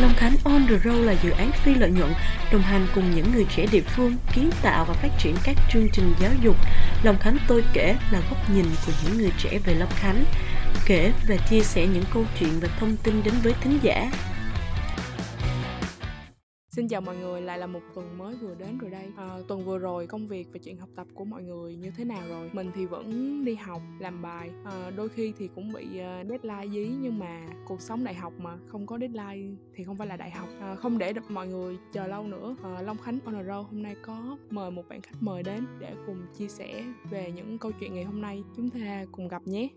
Long Khánh On The Road là dự án phi lợi nhuận đồng hành cùng những người trẻ địa phương kiến tạo và phát triển các chương trình giáo dục. Long Khánh tôi kể là góc nhìn của những người trẻ về Long Khánh, kể và chia sẻ những câu chuyện và thông tin đến với thính giả. Xin chào mọi người, lại là một tuần mới vừa đến rồi đây. À, Tuần vừa rồi công việc và chuyện học tập của mọi người như thế nào rồi? Mình thì vẫn đi học, làm bài. À, Đôi khi thì cũng bị uh, deadline dí Nhưng mà cuộc sống đại học mà không có deadline thì không phải là đại học. À, Không để được mọi người chờ lâu nữa. À, Long Khánh On The Road hôm nay có mời một bạn khách mời đến Để cùng chia sẻ về những câu chuyện ngày hôm nay. Chúng ta cùng gặp nhé.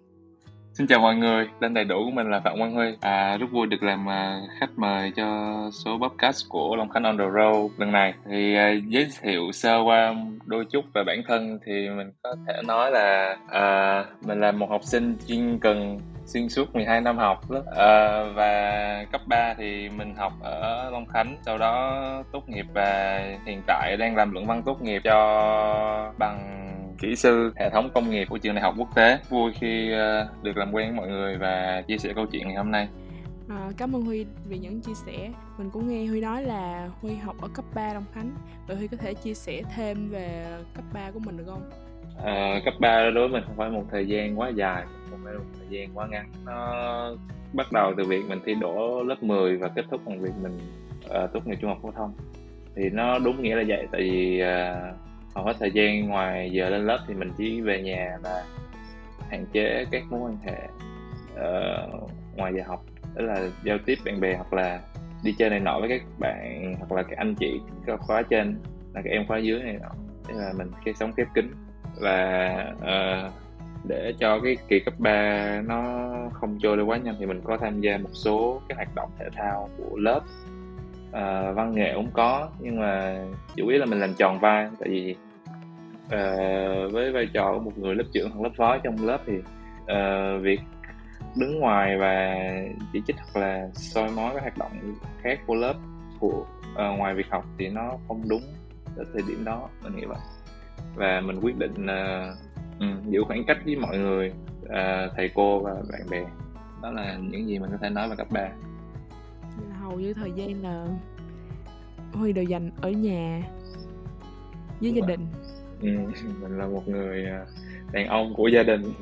Xin chào mọi người, tên đầy đủ của mình là Phạm Quang Huy. À, rất vui được làm à, khách mời cho số podcast của Long Khánh On The Road lần này. Thì à, giới thiệu sơ qua đôi chút về bản thân thì mình có thể nói là à, mình là một học sinh chuyên cần xuyên suốt 12 năm học đó. À, và cấp 3 thì mình học ở Long Khánh sau đó tốt nghiệp và hiện tại đang làm luận văn tốt nghiệp cho bằng kỹ sư hệ thống công nghiệp của trường đại học quốc tế. Vui khi ờ, được làm quen với mọi người và chia sẻ câu chuyện ngày hôm nay. À, cảm ơn Huy vì những chia sẻ. Mình cũng nghe Huy nói là Huy học ở cấp 3 Long Khánh. Vậy Huy có thể chia sẻ thêm về cấp 3 của mình được không? À, cấp 3 đối với mình không phải một thời gian quá dài Không phải một thời gian quá ngắn. Nó bắt đầu từ việc mình thi đỗ lớp 10 Và kết thúc bằng việc mình uh, tốt nghiệp trung học phổ thông. Thì nó đúng nghĩa là vậy Tại vì uh, hầu hết thời gian ngoài giờ lên lớp thì mình chỉ về nhà và hạn chế các mối quan hệ uh, ngoài giờ học. Đó là giao tiếp bạn bè hoặc là đi chơi này nọ với các bạn hoặc là các anh chị các khóa trên là các em khóa dưới này nọ. Thế là mình khi sống khép kín và uh, để cho cái kỳ cấp 3 nó không trôi đi quá nhanh thì mình có tham gia một số các hoạt động thể thao của lớp. Uh, văn nghệ cũng có nhưng mà chủ yếu là mình làm tròn vai tại vì uh, với vai trò của một người lớp trưởng hoặc lớp phó trong lớp thì uh, việc đứng ngoài và chỉ trích hoặc là soi mói các hoạt động khác của lớp của uh, ngoài việc học thì nó không đúng ở thời điểm đó mình nghĩ vậy. Và mình quyết định um, giữ khoảng cách với mọi người uh, thầy cô và bạn bè. Đó là những gì mình có thể nói về cấp 3 hầu như thời gian là Huy đều dành ở nhà với gia đình ừ, mình là một người à, đàn ông của gia đình.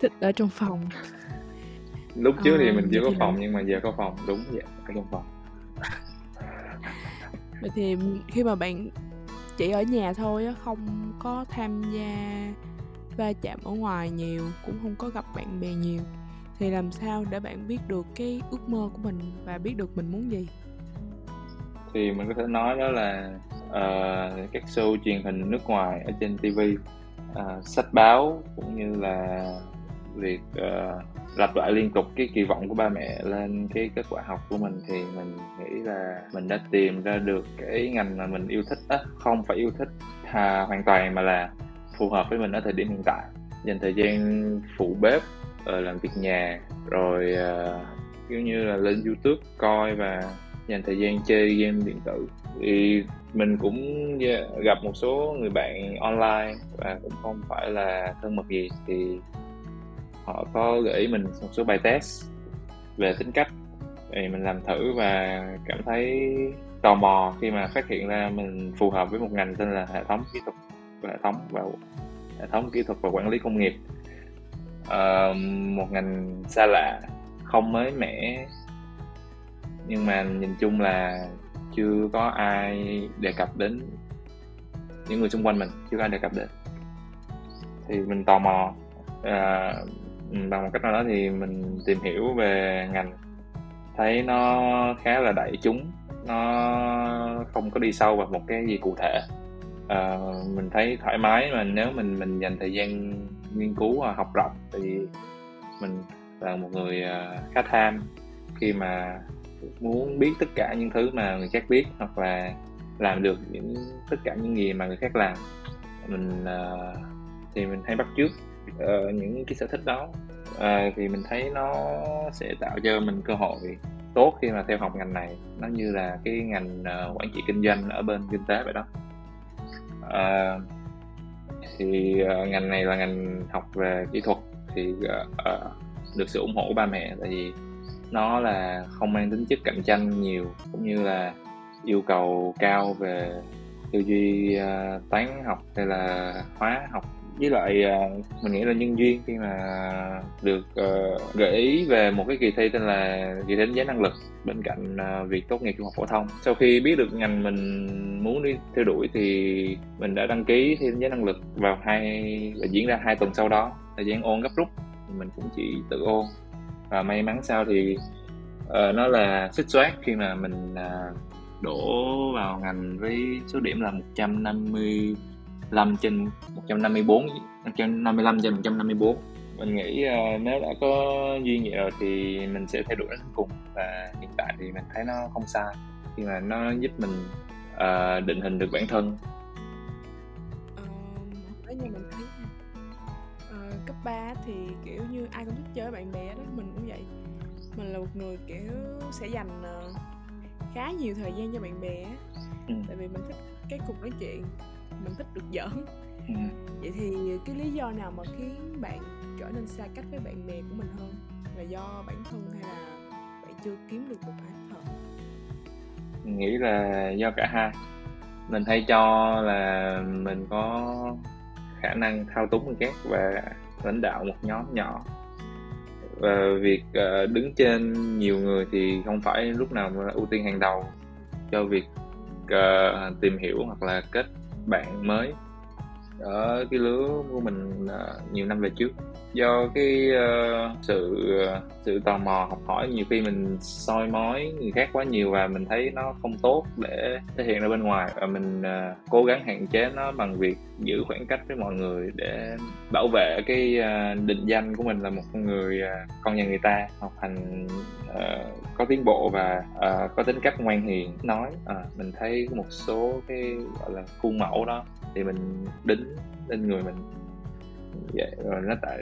Thích ở trong phòng. Lúc trước à, thì mình chưa có phòng là... nhưng mà giờ có phòng. Đúng vậy ở trong phòng. Vậy thì khi mà bạn chỉ ở nhà thôi á không có tham gia va chạm ở ngoài nhiều cũng không có gặp bạn bè nhiều thì làm sao để bạn biết được cái ước mơ của mình và biết được mình muốn gì? Thì mình có thể nói đó là uh, các show truyền hình nước ngoài ở trên TV uh, ờ, sách báo cũng như là việc uh, lặp lại liên tục cái kỳ vọng của ba mẹ lên cái kết quả học của mình thì mình nghĩ là mình đã tìm ra được cái ngành mà mình yêu thích á không phải yêu thích à, hoàn toàn mà là phù hợp với mình ở thời điểm hiện tại. Dành thời gian phụ bếp làm việc nhà rồi uh, kiểu như là lên youtube coi và dành thời gian chơi game điện tử. Thì mình cũng gặp một số người bạn online và cũng không phải là thân mật gì thì họ có gửi mình một số bài test về tính cách. Thì mình làm thử và cảm thấy tò mò khi mà phát hiện ra mình phù hợp với một ngành tên là hệ thống kỹ thuật và hệ thống và hệ thống kỹ thuật và quản lý công nghiệp. À, một ngành xa lạ không mới mẻ nhưng mà nhìn chung là chưa có ai đề cập đến những người xung quanh mình chưa có ai đề cập đến. Thì mình tò mò à, ừ, bằng một cách nào đó thì mình tìm hiểu về ngành. Thấy nó khá là đại chúng nó không có đi sâu vào một cái gì cụ thể. À, mình thấy thoải mái mà nếu mình mình dành thời gian nghiên cứu và học rộng thì mình là một người à, khá tham khi mà muốn biết tất cả những thứ mà người khác biết hoặc là làm được những tất cả những gì mà người khác làm. Mình uh, thì mình hay bắt chước uh, những cái sở thích đó. Uh, thì mình thấy nó sẽ tạo cho mình cơ hội tốt khi mà theo học ngành này. Nó như là cái ngành uh, quản trị kinh doanh ở bên kinh tế vậy đó. Uh, thì uh, ngành này là ngành học về kỹ thuật thì uh, uh, được sự ủng hộ của ba mẹ. Tại vì nó là không mang tính chất cạnh tranh nhiều cũng như là yêu cầu cao về tư duy uh, toán học hay là hóa học. Với lại uh, mình nghĩ là nhân duyên khi mà được uh, gợi ý về một cái kỳ thi tên là kỳ thi đánh giá năng lực bên cạnh uh, việc tốt nghiệp trung học phổ thông. Sau khi biết được ngành mình muốn đi theo đuổi thì mình đã đăng ký thi đánh giá năng lực vào hai và diễn ra hai tuần sau đó. Thời gian ôn gấp rút mình cũng chỉ tự ôn và may mắn sao thì uh, nó là xích xoát khi mà mình uh, đổ vào ngành với số điểm là 155 trên 154 155 trên 154 mình nghĩ uh, nếu đã có duyên vậy rồi thì mình sẽ thay đổi đến cùng. Và hiện tại thì mình thấy nó không sai khi mà nó giúp mình uh, định hình được bản thân. Như mình thấy uh, cấp 3 thì kiểu như ai cũng thích chơi với bạn bè đó là một người kiểu sẽ dành uh, khá nhiều thời gian cho bạn bè ừ. tại vì mình thích cái cuộc nói chuyện mình thích được giỡn. Ừ. vậy thì cái lý do nào mà khiến bạn trở nên xa cách với bạn bè của mình hơn? Là do bản thân hay là bạn chưa kiếm được một partner mình nghĩ là do cả hai. Mình hay cho là mình có khả năng thao túng người khác và lãnh đạo một nhóm nhỏ và việc uh, đứng trên nhiều người thì không phải lúc nào ưu tiên hàng đầu cho việc uh, tìm hiểu hoặc là kết bạn mới ở cái lứa của mình uh, nhiều năm về trước. Do cái uh, sự uh, sự tò mò học hỏi nhiều khi mình soi mói người khác quá nhiều và mình thấy nó không tốt để thể hiện ra bên ngoài và mình uh, cố gắng hạn chế nó bằng việc giữ khoảng cách với mọi người để bảo vệ cái uh, định danh của mình là một con người uh, con nhà người ta học hành uh, có tiến bộ và uh, có tính cách ngoan hiền nói. Uh, mình thấy một số cái gọi là khuôn mẫu đó thì mình đính lên người mình. Vậy rồi nó tạo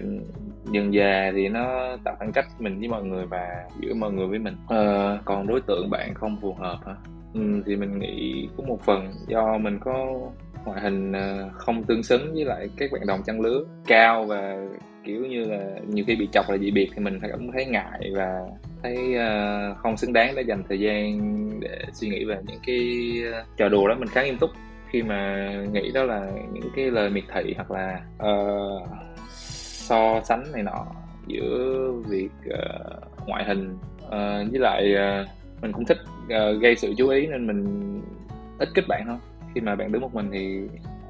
dần già thì nó tạo khoảng cách mình với mọi người và giữa mọi người với mình. Ờ, còn đối tượng bạn không phù hợp hả? Ừ, thì mình nghĩ có một phần do mình có ngoại hình ờ, không tương xứng với lại các bạn đồng trang lứa cao và kiểu như là nhiều khi bị chọc là dị biệt thì mình cảm thấy ngại và thấy ờ, không xứng đáng để dành thời gian để suy nghĩ về những cái ờ, trò đùa đó mình khá nghiêm túc khi mà nghĩ đó là những cái lời miệt thị hoặc là uh, so sánh này nọ giữa việc uh, ngoại hình uh, với lại uh, mình cũng thích uh, gây sự chú ý nên mình ít kết bạn hơn khi mà bạn đứng một mình thì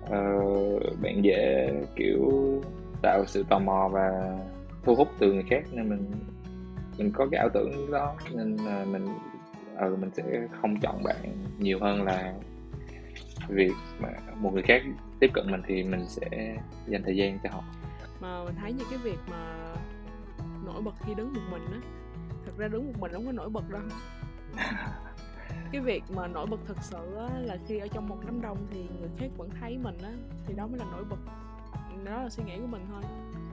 uh, bạn dễ kiểu tạo sự tò mò và thu hút từ người khác nên mình mình có cái ảo tưởng đó nên uh, mình uh, mình sẽ không chọn bạn nhiều hơn là việc mà một người khác tiếp cận mình thì mình sẽ dành thời gian cho họ. Mà mình thấy như cái việc mà nổi bật khi đứng một mình á thật ra đứng một mình không có nổi bật đâu. Cái việc mà nổi bật thật sự á, là khi ở trong một đám đông thì người khác vẫn thấy mình á thì đó mới là nổi bật. Đó là suy nghĩ của mình thôi.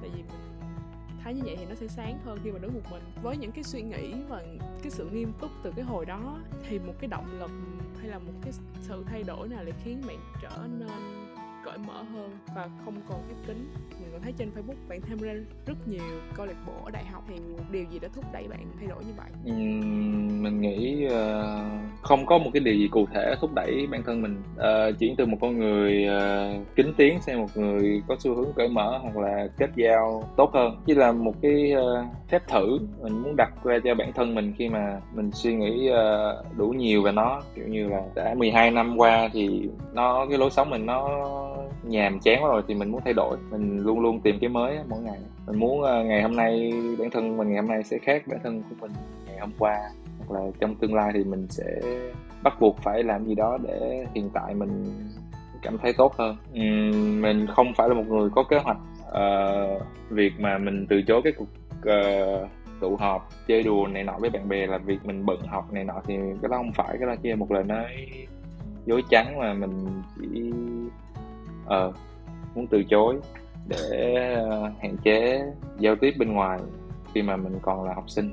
Tại vì mình thấy như vậy thì nó sẽ sáng hơn khi mà đứng một mình. Với những cái suy nghĩ và cái sự nghiêm túc từ cái hồi đó thì một cái động lực hay là một cái sự thay đổi nào lại khiến bạn trở nên cởi mở hơn và không còn khép kín mình còn thấy trên facebook bạn tham gia rất nhiều câu lạc bộ ở đại học. Thì điều gì đã thúc đẩy bạn thay đổi như vậy? Uhm, mình nghĩ uh, không có một cái điều gì cụ thể thúc đẩy bản thân mình. Ờ, uh, chuyển từ một con người uh, kính tiếng sang một người có xu hướng cởi mở hoặc là kết giao tốt hơn. Chỉ là một cái uh, phép thử mình muốn đặt ra cho bản thân mình khi mà mình suy nghĩ uh, đủ nhiều về nó. Kiểu như là đã 12 năm qua thì nó cái lối sống mình nó nhàm chán quá rồi thì mình muốn thay đổi. Mình luôn luôn tìm cái mới mỗi ngày. Mình muốn ờ, ngày hôm nay bản thân mình ngày hôm nay sẽ khác bản thân của mình ngày hôm qua. Hoặc là trong tương lai thì mình sẽ bắt buộc phải làm gì đó để hiện tại mình cảm thấy tốt hơn. Uhm, mình không phải là một người có kế hoạch uh, việc mà mình từ chối cái cuộc uh, tụ họp chơi đùa này nọ với bạn bè là việc mình bận học này nọ thì cái đó không phải. Cái đó chỉ là một lời nói dối trắng mà mình chỉ uh, muốn từ chối để uh, hạn chế giao tiếp bên ngoài khi mà mình còn là học sinh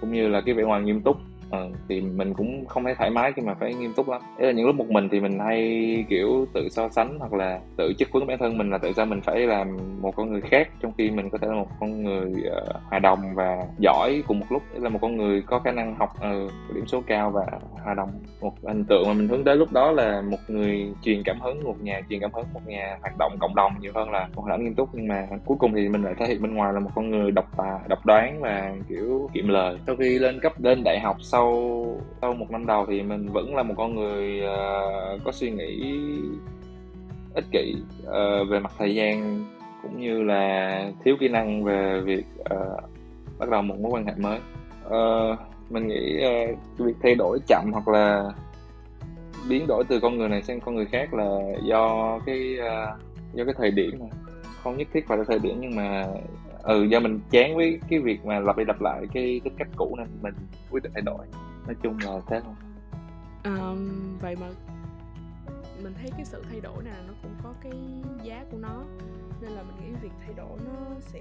cũng như là cái vẻ ngoài nghiêm túc ờ, thì mình cũng không thấy thoải mái khi mà phải nghiêm túc lắm. Đấy là những lúc một mình thì mình hay kiểu tự so sánh hoặc là tự chất vấn bản thân mình là tại sao mình phải làm một con người khác trong khi mình có thể là một con người uh, hòa đồng và giỏi cùng một lúc. Đấy là một con người có khả năng học uh, điểm số cao và hòa đồng. Một hình tượng mà mình hướng tới lúc đó là một người truyền cảm hứng một nhà truyền cảm hứng một nhà hoạt động cộng đồng nhiều hơn là một hoạt động nghiêm túc. Nhưng mà cuối cùng thì mình lại thể hiện bên ngoài là một con người độc tài độc đoán và kiểu kiệm lời. Sau khi lên cấp lên đại học sau sau một năm đầu thì mình vẫn là một con người uh, có suy nghĩ ích kỷ uh, về mặt thời gian cũng như là thiếu kỹ năng về việc uh, bắt đầu một mối quan hệ mới. Uh, mình nghĩ uh, việc thay đổi chậm hoặc là biến đổi từ con người này sang con người khác là do cái uh, do cái thời điểm mà không nhất thiết phải là thời điểm nhưng mà ừ do mình chán với cái việc mà lặp đi lặp lại cái tính cách cũ nên mình quyết định thay đổi. Nói chung là thế thôi. Um, vậy mà mình thấy cái sự thay đổi này nó cũng có cái giá của nó nên là mình nghĩ việc thay đổi nó sẽ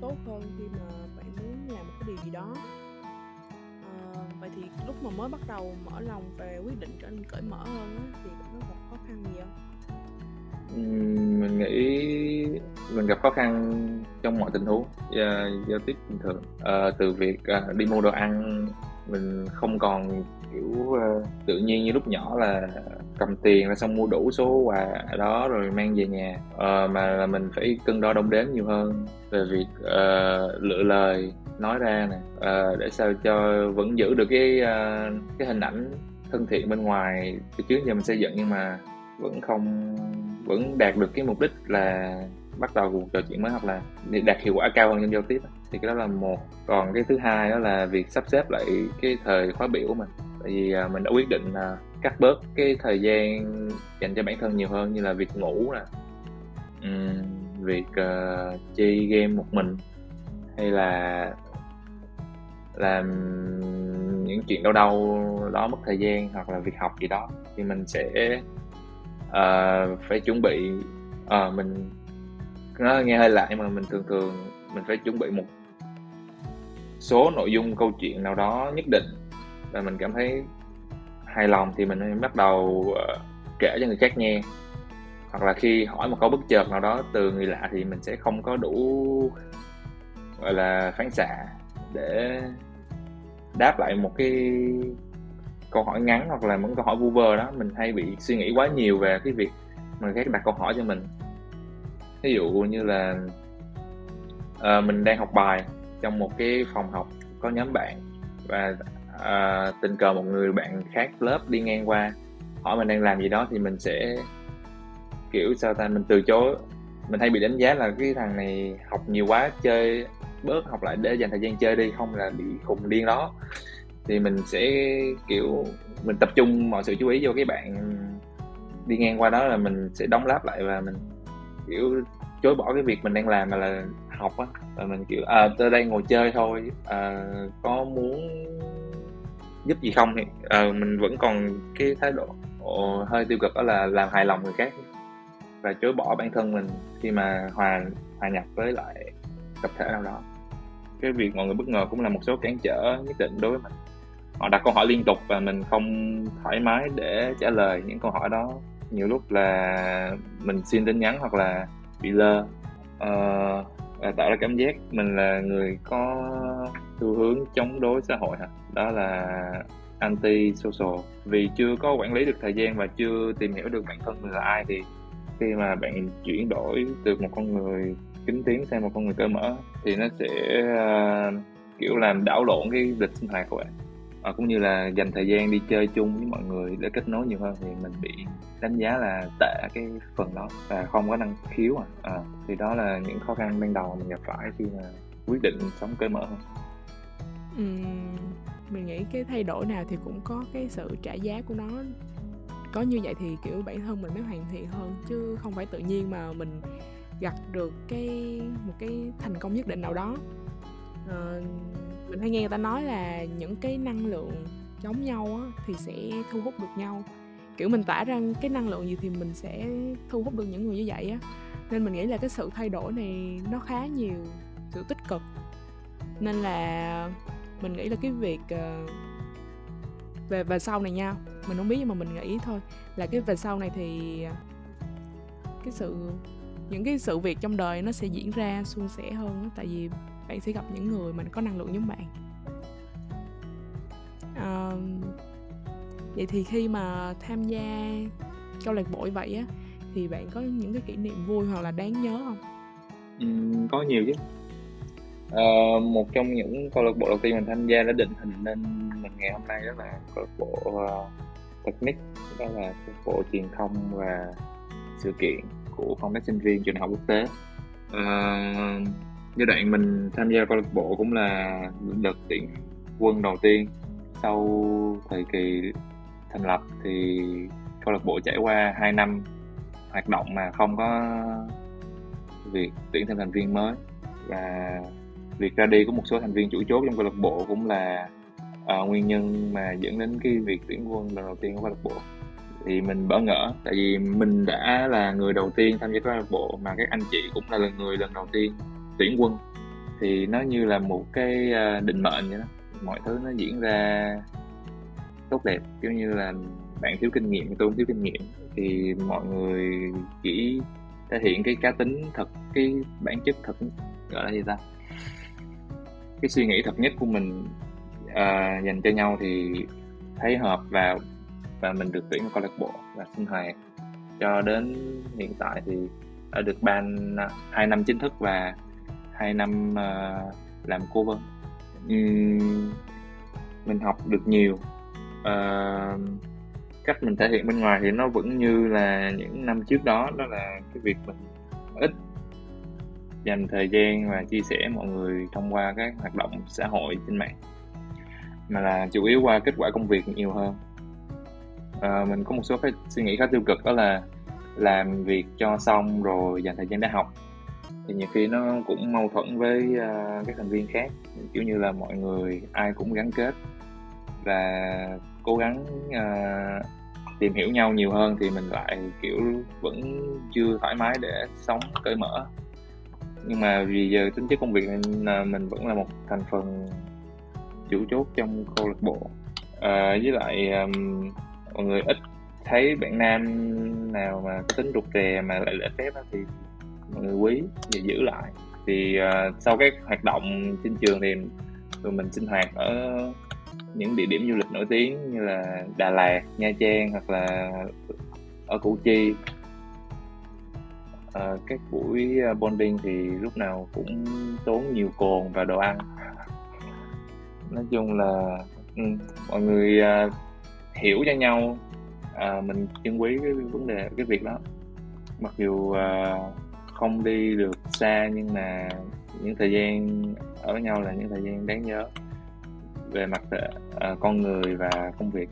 tốt hơn khi mà bạn muốn làm một cái điều gì đó. À, vậy thì lúc mà mới bắt đầu mở lòng về quyết định trở nên cởi mở hơn á, thì nó gặp khó khăn gì không? Mình nghĩ mình gặp khó khăn trong mọi tình huống uh, giao tiếp bình thường. À, từ việc à, đi mua đồ ăn mình không còn kiểu uh, tự nhiên như lúc nhỏ là cầm tiền ra xong mua đủ số quà đó rồi mang về nhà. Uh, mà là mình phải cân đo đong đếm nhiều hơn về việc uh, lựa lời nói ra nè. Uh, để sao cho vẫn giữ được cái uh, cái hình ảnh thân thiện bên ngoài. Từ trước giờ mình xây dựng nhưng mà vẫn không vẫn đạt được cái mục đích là bắt đầu cuộc trò chuyện mới hoặc là để đạt hiệu quả cao hơn trong giao tiếp thì cái đó là một. Còn cái thứ hai đó là việc sắp xếp lại cái thời khóa biểu của mình. Tại vì à, mình đã quyết định là cắt bớt cái thời gian dành cho bản thân nhiều hơn như là việc ngủ nè uhm, việc uh, chơi game một mình hay là làm những chuyện đâu đâu đó mất thời gian hoặc là việc học gì đó. Thì mình sẽ à, phải chuẩn bị à, mình nó nghe hơi lại mà mình thường thường mình phải chuẩn bị một số nội dung câu chuyện nào đó nhất định. Và mình cảm thấy hài lòng thì mình bắt đầu uh, kể cho người khác nghe. Hoặc là khi hỏi một câu bất chợt nào đó từ người lạ thì mình sẽ không có đủ gọi là phán xạ để đáp lại một cái câu hỏi ngắn hoặc là những câu hỏi vu vơ đó mình hay bị suy nghĩ quá nhiều về cái việc mà các khác đặt câu hỏi cho mình. Ví dụ như là uh, mình đang học bài trong một cái phòng học có nhóm bạn và uh, tình cờ một người bạn khác lớp đi ngang qua hỏi mình đang làm gì đó thì mình sẽ kiểu sao ta mình từ chối. Mình hay bị đánh giá là cái thằng này học nhiều quá chơi bớt học lại để dành thời gian chơi đi không là bị khùng điên đó thì mình sẽ kiểu mình tập trung mọi sự chú ý vô cái bạn đi ngang qua đó là mình sẽ đóng láp lại và mình kiểu chối bỏ cái việc mình đang làm mà là học á. Và mình kiểu à tôi đây ngồi chơi thôi à, có muốn giúp gì không thì à, mình vẫn còn cái thái độ ồ, hơi tiêu cực đó là làm hài lòng người khác và chối bỏ bản thân mình khi mà hòa hòa nhập với lại tập thể nào đó. Cái việc mọi người bất ngờ cũng là một số cản trở nhất định đối với mình họ đặt câu hỏi liên tục và mình không thoải mái để trả lời những câu hỏi đó. Nhiều lúc là mình xin tin nhắn hoặc là bị lơ. Uh, và tạo ra cảm giác mình là người có xu hướng chống đối xã hội hả? Đó là anti social vì chưa có quản lý được thời gian và chưa tìm hiểu được bản thân mình là ai thì khi mà bạn chuyển đổi từ một con người kính tiếng sang một con người cởi mở thì nó sẽ uh, kiểu làm đảo lộn cái lịch sinh hoạt của bạn à, cũng như là dành thời gian đi chơi chung với mọi người để kết nối nhiều hơn thì mình bị đánh giá là tệ cái phần đó và không có năng khiếu à, à thì đó là những khó khăn ban đầu mình gặp phải khi mà quyết định sống cởi mở hơn. Uhm, mình nghĩ cái thay đổi nào thì cũng có cái sự trả giá của nó. Có như vậy thì kiểu bản thân mình mới hoàn thiện hơn chứ không phải tự nhiên mà mình gặp được cái một cái thành công nhất định nào đó. Uh, mình hay nghe người ta nói là những cái năng lượng giống nhau á, thì sẽ thu hút được nhau. Kiểu mình tỏa ra cái năng lượng gì thì mình sẽ thu hút được những người như vậy á. Nên mình nghĩ là cái sự thay đổi này nó khá nhiều sự tích cực. Nên là mình nghĩ là cái việc uh, về về sau này nha mình không biết nhưng mà mình nghĩ thôi là cái về sau này thì cái sự những cái sự việc trong đời nó sẽ diễn ra suôn sẻ hơn tại vì bạn sẽ gặp những người mình có năng lượng giống bạn. À, vậy thì khi mà tham gia câu lạc bộ vậy á thì bạn có những cái kỷ niệm vui hoặc là đáng nhớ không? Ừ, có nhiều chứ. À, một trong những câu lạc bộ đầu tiên mình tham gia đã định hình nên mình ngày hôm nay đó là câu lạc bộ uh, technic đó là câu lạc bộ truyền thông và sự kiện của phong cách sinh viên trường đại học quốc tế. Uh, giai đoạn mình tham gia câu lạc bộ cũng là đợt tuyển quân đầu tiên. Sau thời kỳ thành lập thì câu lạc bộ trải qua 2 năm hoạt động mà không có việc tuyển thêm thành viên mới. Và việc ra đi của một số thành viên chủ chốt trong câu lạc bộ cũng là uh, nguyên nhân mà dẫn đến cái việc tuyển quân lần đầu tiên của câu lạc bộ. Thì mình bỡ ngỡ tại vì mình đã là người đầu tiên tham gia câu lạc bộ mà các anh chị cũng là lần người lần đầu tiên tuyển quân. Thì nó như là một cái à, định mệnh vậy đó. Mọi thứ nó diễn ra tốt đẹp kiểu như là bạn thiếu kinh nghiệm tôi không thiếu kinh nghiệm. Thì mọi người chỉ thể hiện cái cá tính thật cái bản chất thật gọi là gì ta? Cái suy nghĩ thật nhất của mình uh, dành cho nhau thì thấy hợp và và mình được tuyển vào câu lạc bộ và sinh hoạt. Cho đến hiện tại thì đã được ban hai năm chính thức và hai năm uh, làm cố vấn um, mình học được nhiều. Uh, cách mình thể hiện bên ngoài thì nó vẫn như là những năm trước đó đó là cái việc mình ít dành thời gian và chia sẻ mọi người thông qua các hoạt động xã hội trên mạng mà là chủ yếu qua kết quả công việc nhiều hơn. À, mình có một số cái suy nghĩ khá tiêu cực đó là làm việc cho xong rồi dành thời gian để học thì nhiều khi nó cũng mâu thuẫn với à, uh, các thành viên khác. Kiểu như là mọi người ai cũng gắn kết. Và cố gắng uh, tìm hiểu nhau nhiều hơn thì mình lại kiểu vẫn chưa thoải mái để sống cởi mở. Nhưng mà vì giờ tính chất công việc nên à, mình vẫn là một thành phần chủ chốt trong câu lạc bộ. À, với lại um, mọi người ít thấy bạn nam nào mà có tính rụt rè mà lại lễ phép thì mọi người quý và giữ lại. Thì uh, sau các hoạt động trên trường thì tụi mình sinh hoạt ở những địa điểm du lịch nổi tiếng như là Đà Lạt, Nha Trang hoặc là ở Củ Chi. À, các buổi à, bonding thì lúc nào cũng tốn nhiều cồn và đồ ăn. Nói chung là ừ, mọi người uh, hiểu cho nhau uh, mình trân quý cái vấn đề cái việc đó. Mặc dù uh, không đi được xa nhưng mà những thời gian ở với nhau là những thời gian đáng nhớ về mặt uh, con người và công việc.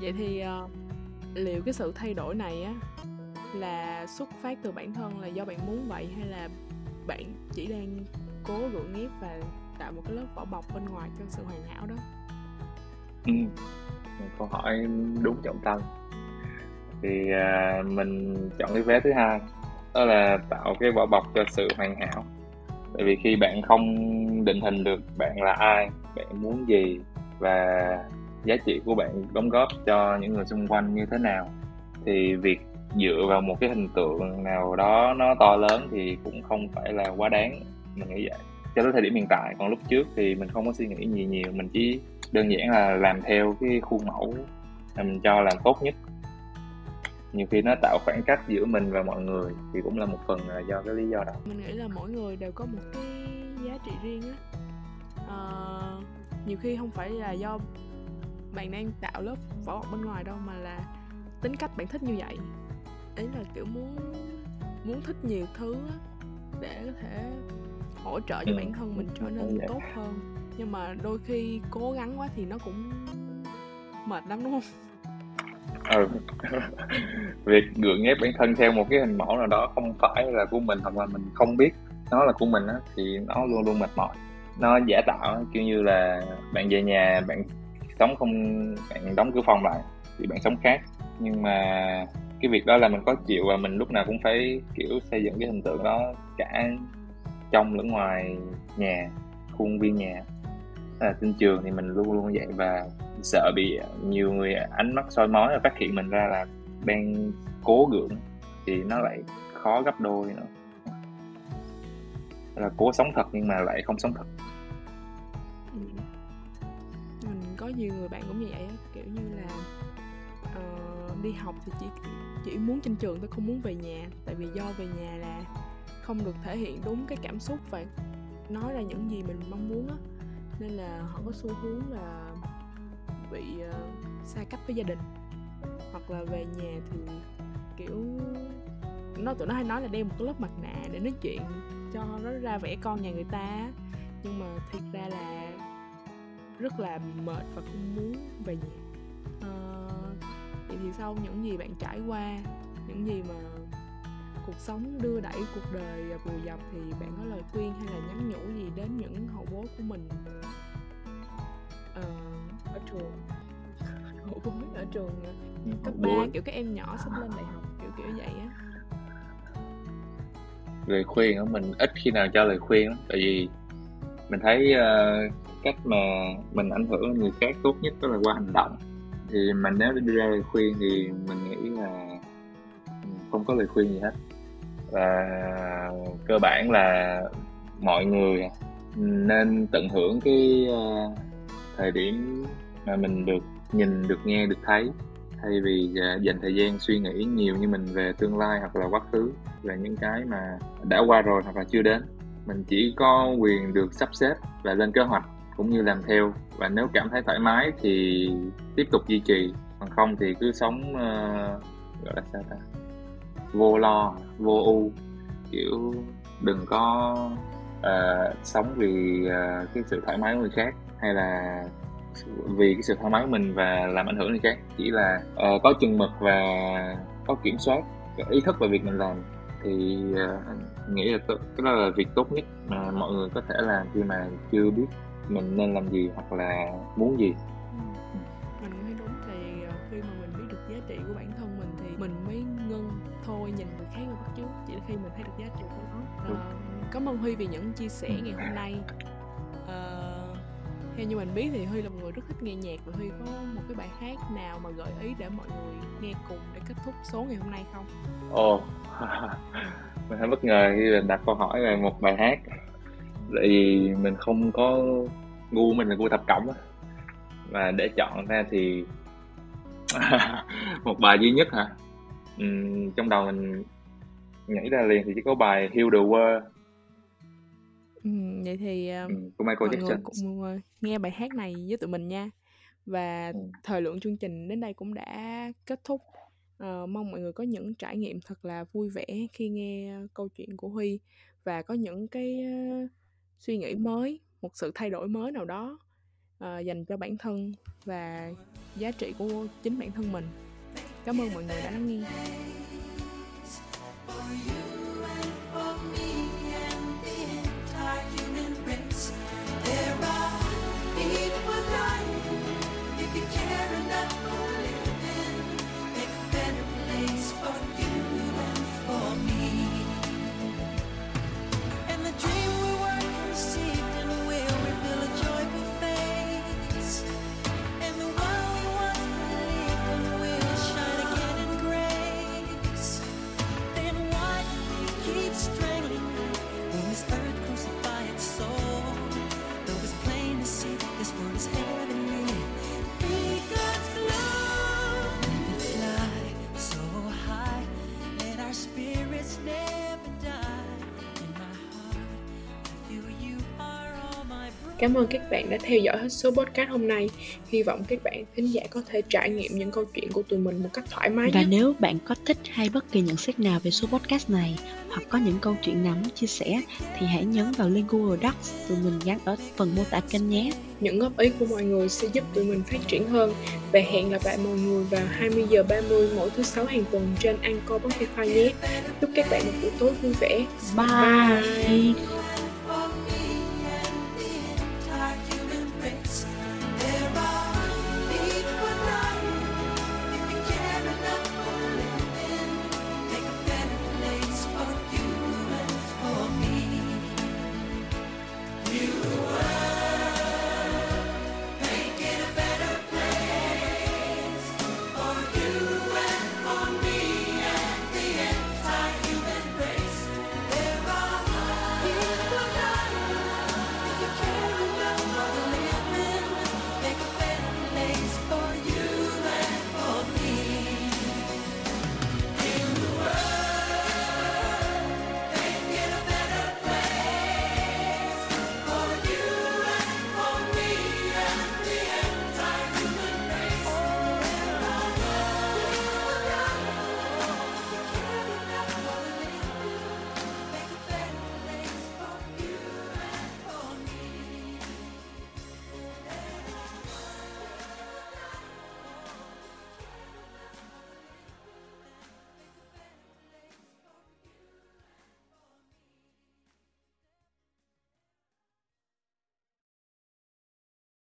Vậy thì uh, liệu cái sự thay đổi này á là xuất phát từ bản thân là do bạn muốn vậy hay là bạn chỉ đang cố gượng ép và tạo một cái lớp vỏ bọc bên ngoài cho sự hoàn hảo đó? Ừ. câu hỏi đúng trọng tâm. Thì uh, mình chọn cái vé thứ hai đó là tạo cái vỏ bọc cho sự hoàn hảo. Tại vì khi bạn không định hình được bạn là ai, bạn muốn gì và giá trị của bạn đóng góp cho những người xung quanh như thế nào, thì việc dựa vào một cái hình tượng nào đó nó to lớn thì cũng không phải là quá đáng. Mình nghĩ vậy. Cho tới thời điểm hiện tại, còn lúc trước thì mình không có suy nghĩ gì nhiều. Mình chỉ đơn giản là làm theo cái khuôn mẫu mình cho làm tốt nhất nhiều khi nó tạo khoảng cách giữa mình và mọi người thì cũng là một phần là do cái lý do đó. Mình nghĩ là mỗi người đều có một cái giá trị riêng á. À, nhiều khi không phải là do bạn đang tạo lớp vỏ bọc bên ngoài đâu mà là tính cách bạn thích như vậy. Ấy là kiểu muốn muốn thích nhiều thứ á để có thể hỗ trợ cho ừ. bản thân mình trở nên tốt hơn. Nhưng mà đôi khi cố gắng quá thì nó cũng mệt lắm đúng không ừ. Việc gượng ép bản thân theo một cái hình mẫu nào đó không phải là của mình, hoặc là mình không biết nó là của mình á, thì nó luôn luôn mệt mỏi. Nó giả tạo, kiểu như là bạn về nhà, bạn sống không, bạn đóng cửa phòng lại thì bạn sống khác. Nhưng mà cái việc đó là mình có chịu và mình lúc nào cũng phải, kiểu, xây dựng cái hình tượng đó cả trong lẫn ngoài nhà, khuôn viên nhà. Là trên trường thì mình luôn luôn vậy và sợ bị nhiều người ánh mắt soi mói và phát hiện mình ra là đang cố gượng thì nó lại khó gấp đôi nữa. Là cố sống thật nhưng mà lại không sống thật. Ừ. mình có nhiều người bạn cũng như vậy kiểu như là uh, đi học thì chỉ chỉ muốn trên trường tôi không muốn về nhà. Tại vì do về nhà là không được thể hiện đúng cái cảm xúc và nói ra những gì mình mong muốn á. Nên là họ có xu hướng là bị uh, xa cách với gia đình. Hoặc là về nhà thì kiểu nó tụi nó hay nói là đeo một cái lớp mặt nạ để nói chuyện cho nó ra vẻ con nhà người ta nhưng mà thiệt ra là rất là mệt và không muốn về nhà. Uh, vậy thì sau những gì bạn trải qua những gì mà cuộc sống đưa đẩy cuộc đời vùi dập thì bạn có lời khuyên hay là nhắn nhủ gì đến những hậu bối của mình? Uh, trường. Hậu bối ở trường cấp ba kiểu các em nhỏ sắp lên đại học kiểu kiểu vậy á. Lời khuyên của mình ít khi nào cho lời khuyên tại vì mình thấy uh, cách mà mình ảnh hưởng người khác tốt nhất đó là qua hành động. Thì mình nếu đưa ra lời khuyên thì mình nghĩ là không có lời khuyên gì hết. Và cơ bản là mọi người nên tận hưởng cái uh, thời điểm mà mình được nhìn được nghe được thấy. Thay vì à, dành thời gian suy nghĩ nhiều như mình về tương lai hoặc là quá khứ về những cái mà đã qua rồi hoặc là chưa đến mình chỉ có quyền được sắp xếp và lên kế hoạch cũng như làm theo. Và nếu cảm thấy thoải mái thì tiếp tục duy trì còn không thì cứ sống uh, gọi là sao ta? Vô lo vô ưu kiểu đừng có uh, sống vì uh, cái sự thoải mái của người khác hay là vì cái sự thoải mái của mình và làm ảnh hưởng người khác. Chỉ là uh, có chừng mực và có kiểm soát ý thức về việc mình làm thì uh, nghĩ là cái đó là việc tốt nhất mà mọi người có thể làm khi mà chưa biết mình nên làm gì hoặc là muốn gì. Ừ. mình thấy đúng thì ờ, khi mà mình biết được giá trị của bản thân mình thì mình mới ngưng thôi nhìn người khác bắt chước chỉ khi mình thấy được giá trị của nó. Uh, cảm ơn huy vì những chia sẻ ngày hôm nay. Uh, theo như mình biết thì huy là một người rất thích nghe nhạc và huy có một cái bài hát nào mà gợi ý để mọi người nghe cùng để kết thúc số ngày hôm nay không? Ồ oh. mình hơi bất ngờ khi mình đặt câu hỏi về một bài hát. Tại vì mình không có gu mình là gu thập cẩm và để chọn ra thì một bài duy nhất hả? Ừ, trong đầu mình nhảy ra liền thì chỉ có bài Heal the World vậy thì ừ, của Michael Jackson cũng uh, nghe bài hát này với tụi mình nha. Và ừ. thời lượng chương trình đến đây cũng đã kết thúc. Uh, mong mọi người có những trải nghiệm thật là vui vẻ khi nghe câu chuyện của Huy và có những cái uh, suy nghĩ mới một sự thay đổi mới nào đó uh, dành cho bản thân và giá trị của chính bản thân mình. Cảm ơn mọi người đã lắng nghe Cảm ơn các bạn đã theo dõi hết số podcast hôm nay. Hy vọng các bạn thính giả có thể trải nghiệm những câu chuyện của tụi mình một cách thoải mái Và nhất. nếu bạn có thích hay bất kỳ nhận xét nào về số podcast này hoặc có những câu chuyện nào muốn chia sẻ thì hãy nhấn vào link Google Docs tụi mình gắn ở phần mô tả kênh nhé. Những góp ý của mọi người sẽ giúp tụi mình phát triển hơn và hẹn gặp lại mọi người vào 20 giờ 30 mỗi thứ sáu hàng tuần trên Anchor Spotify nhé. Chúc các bạn một buổi tối vui vẻ. Bye. Bye.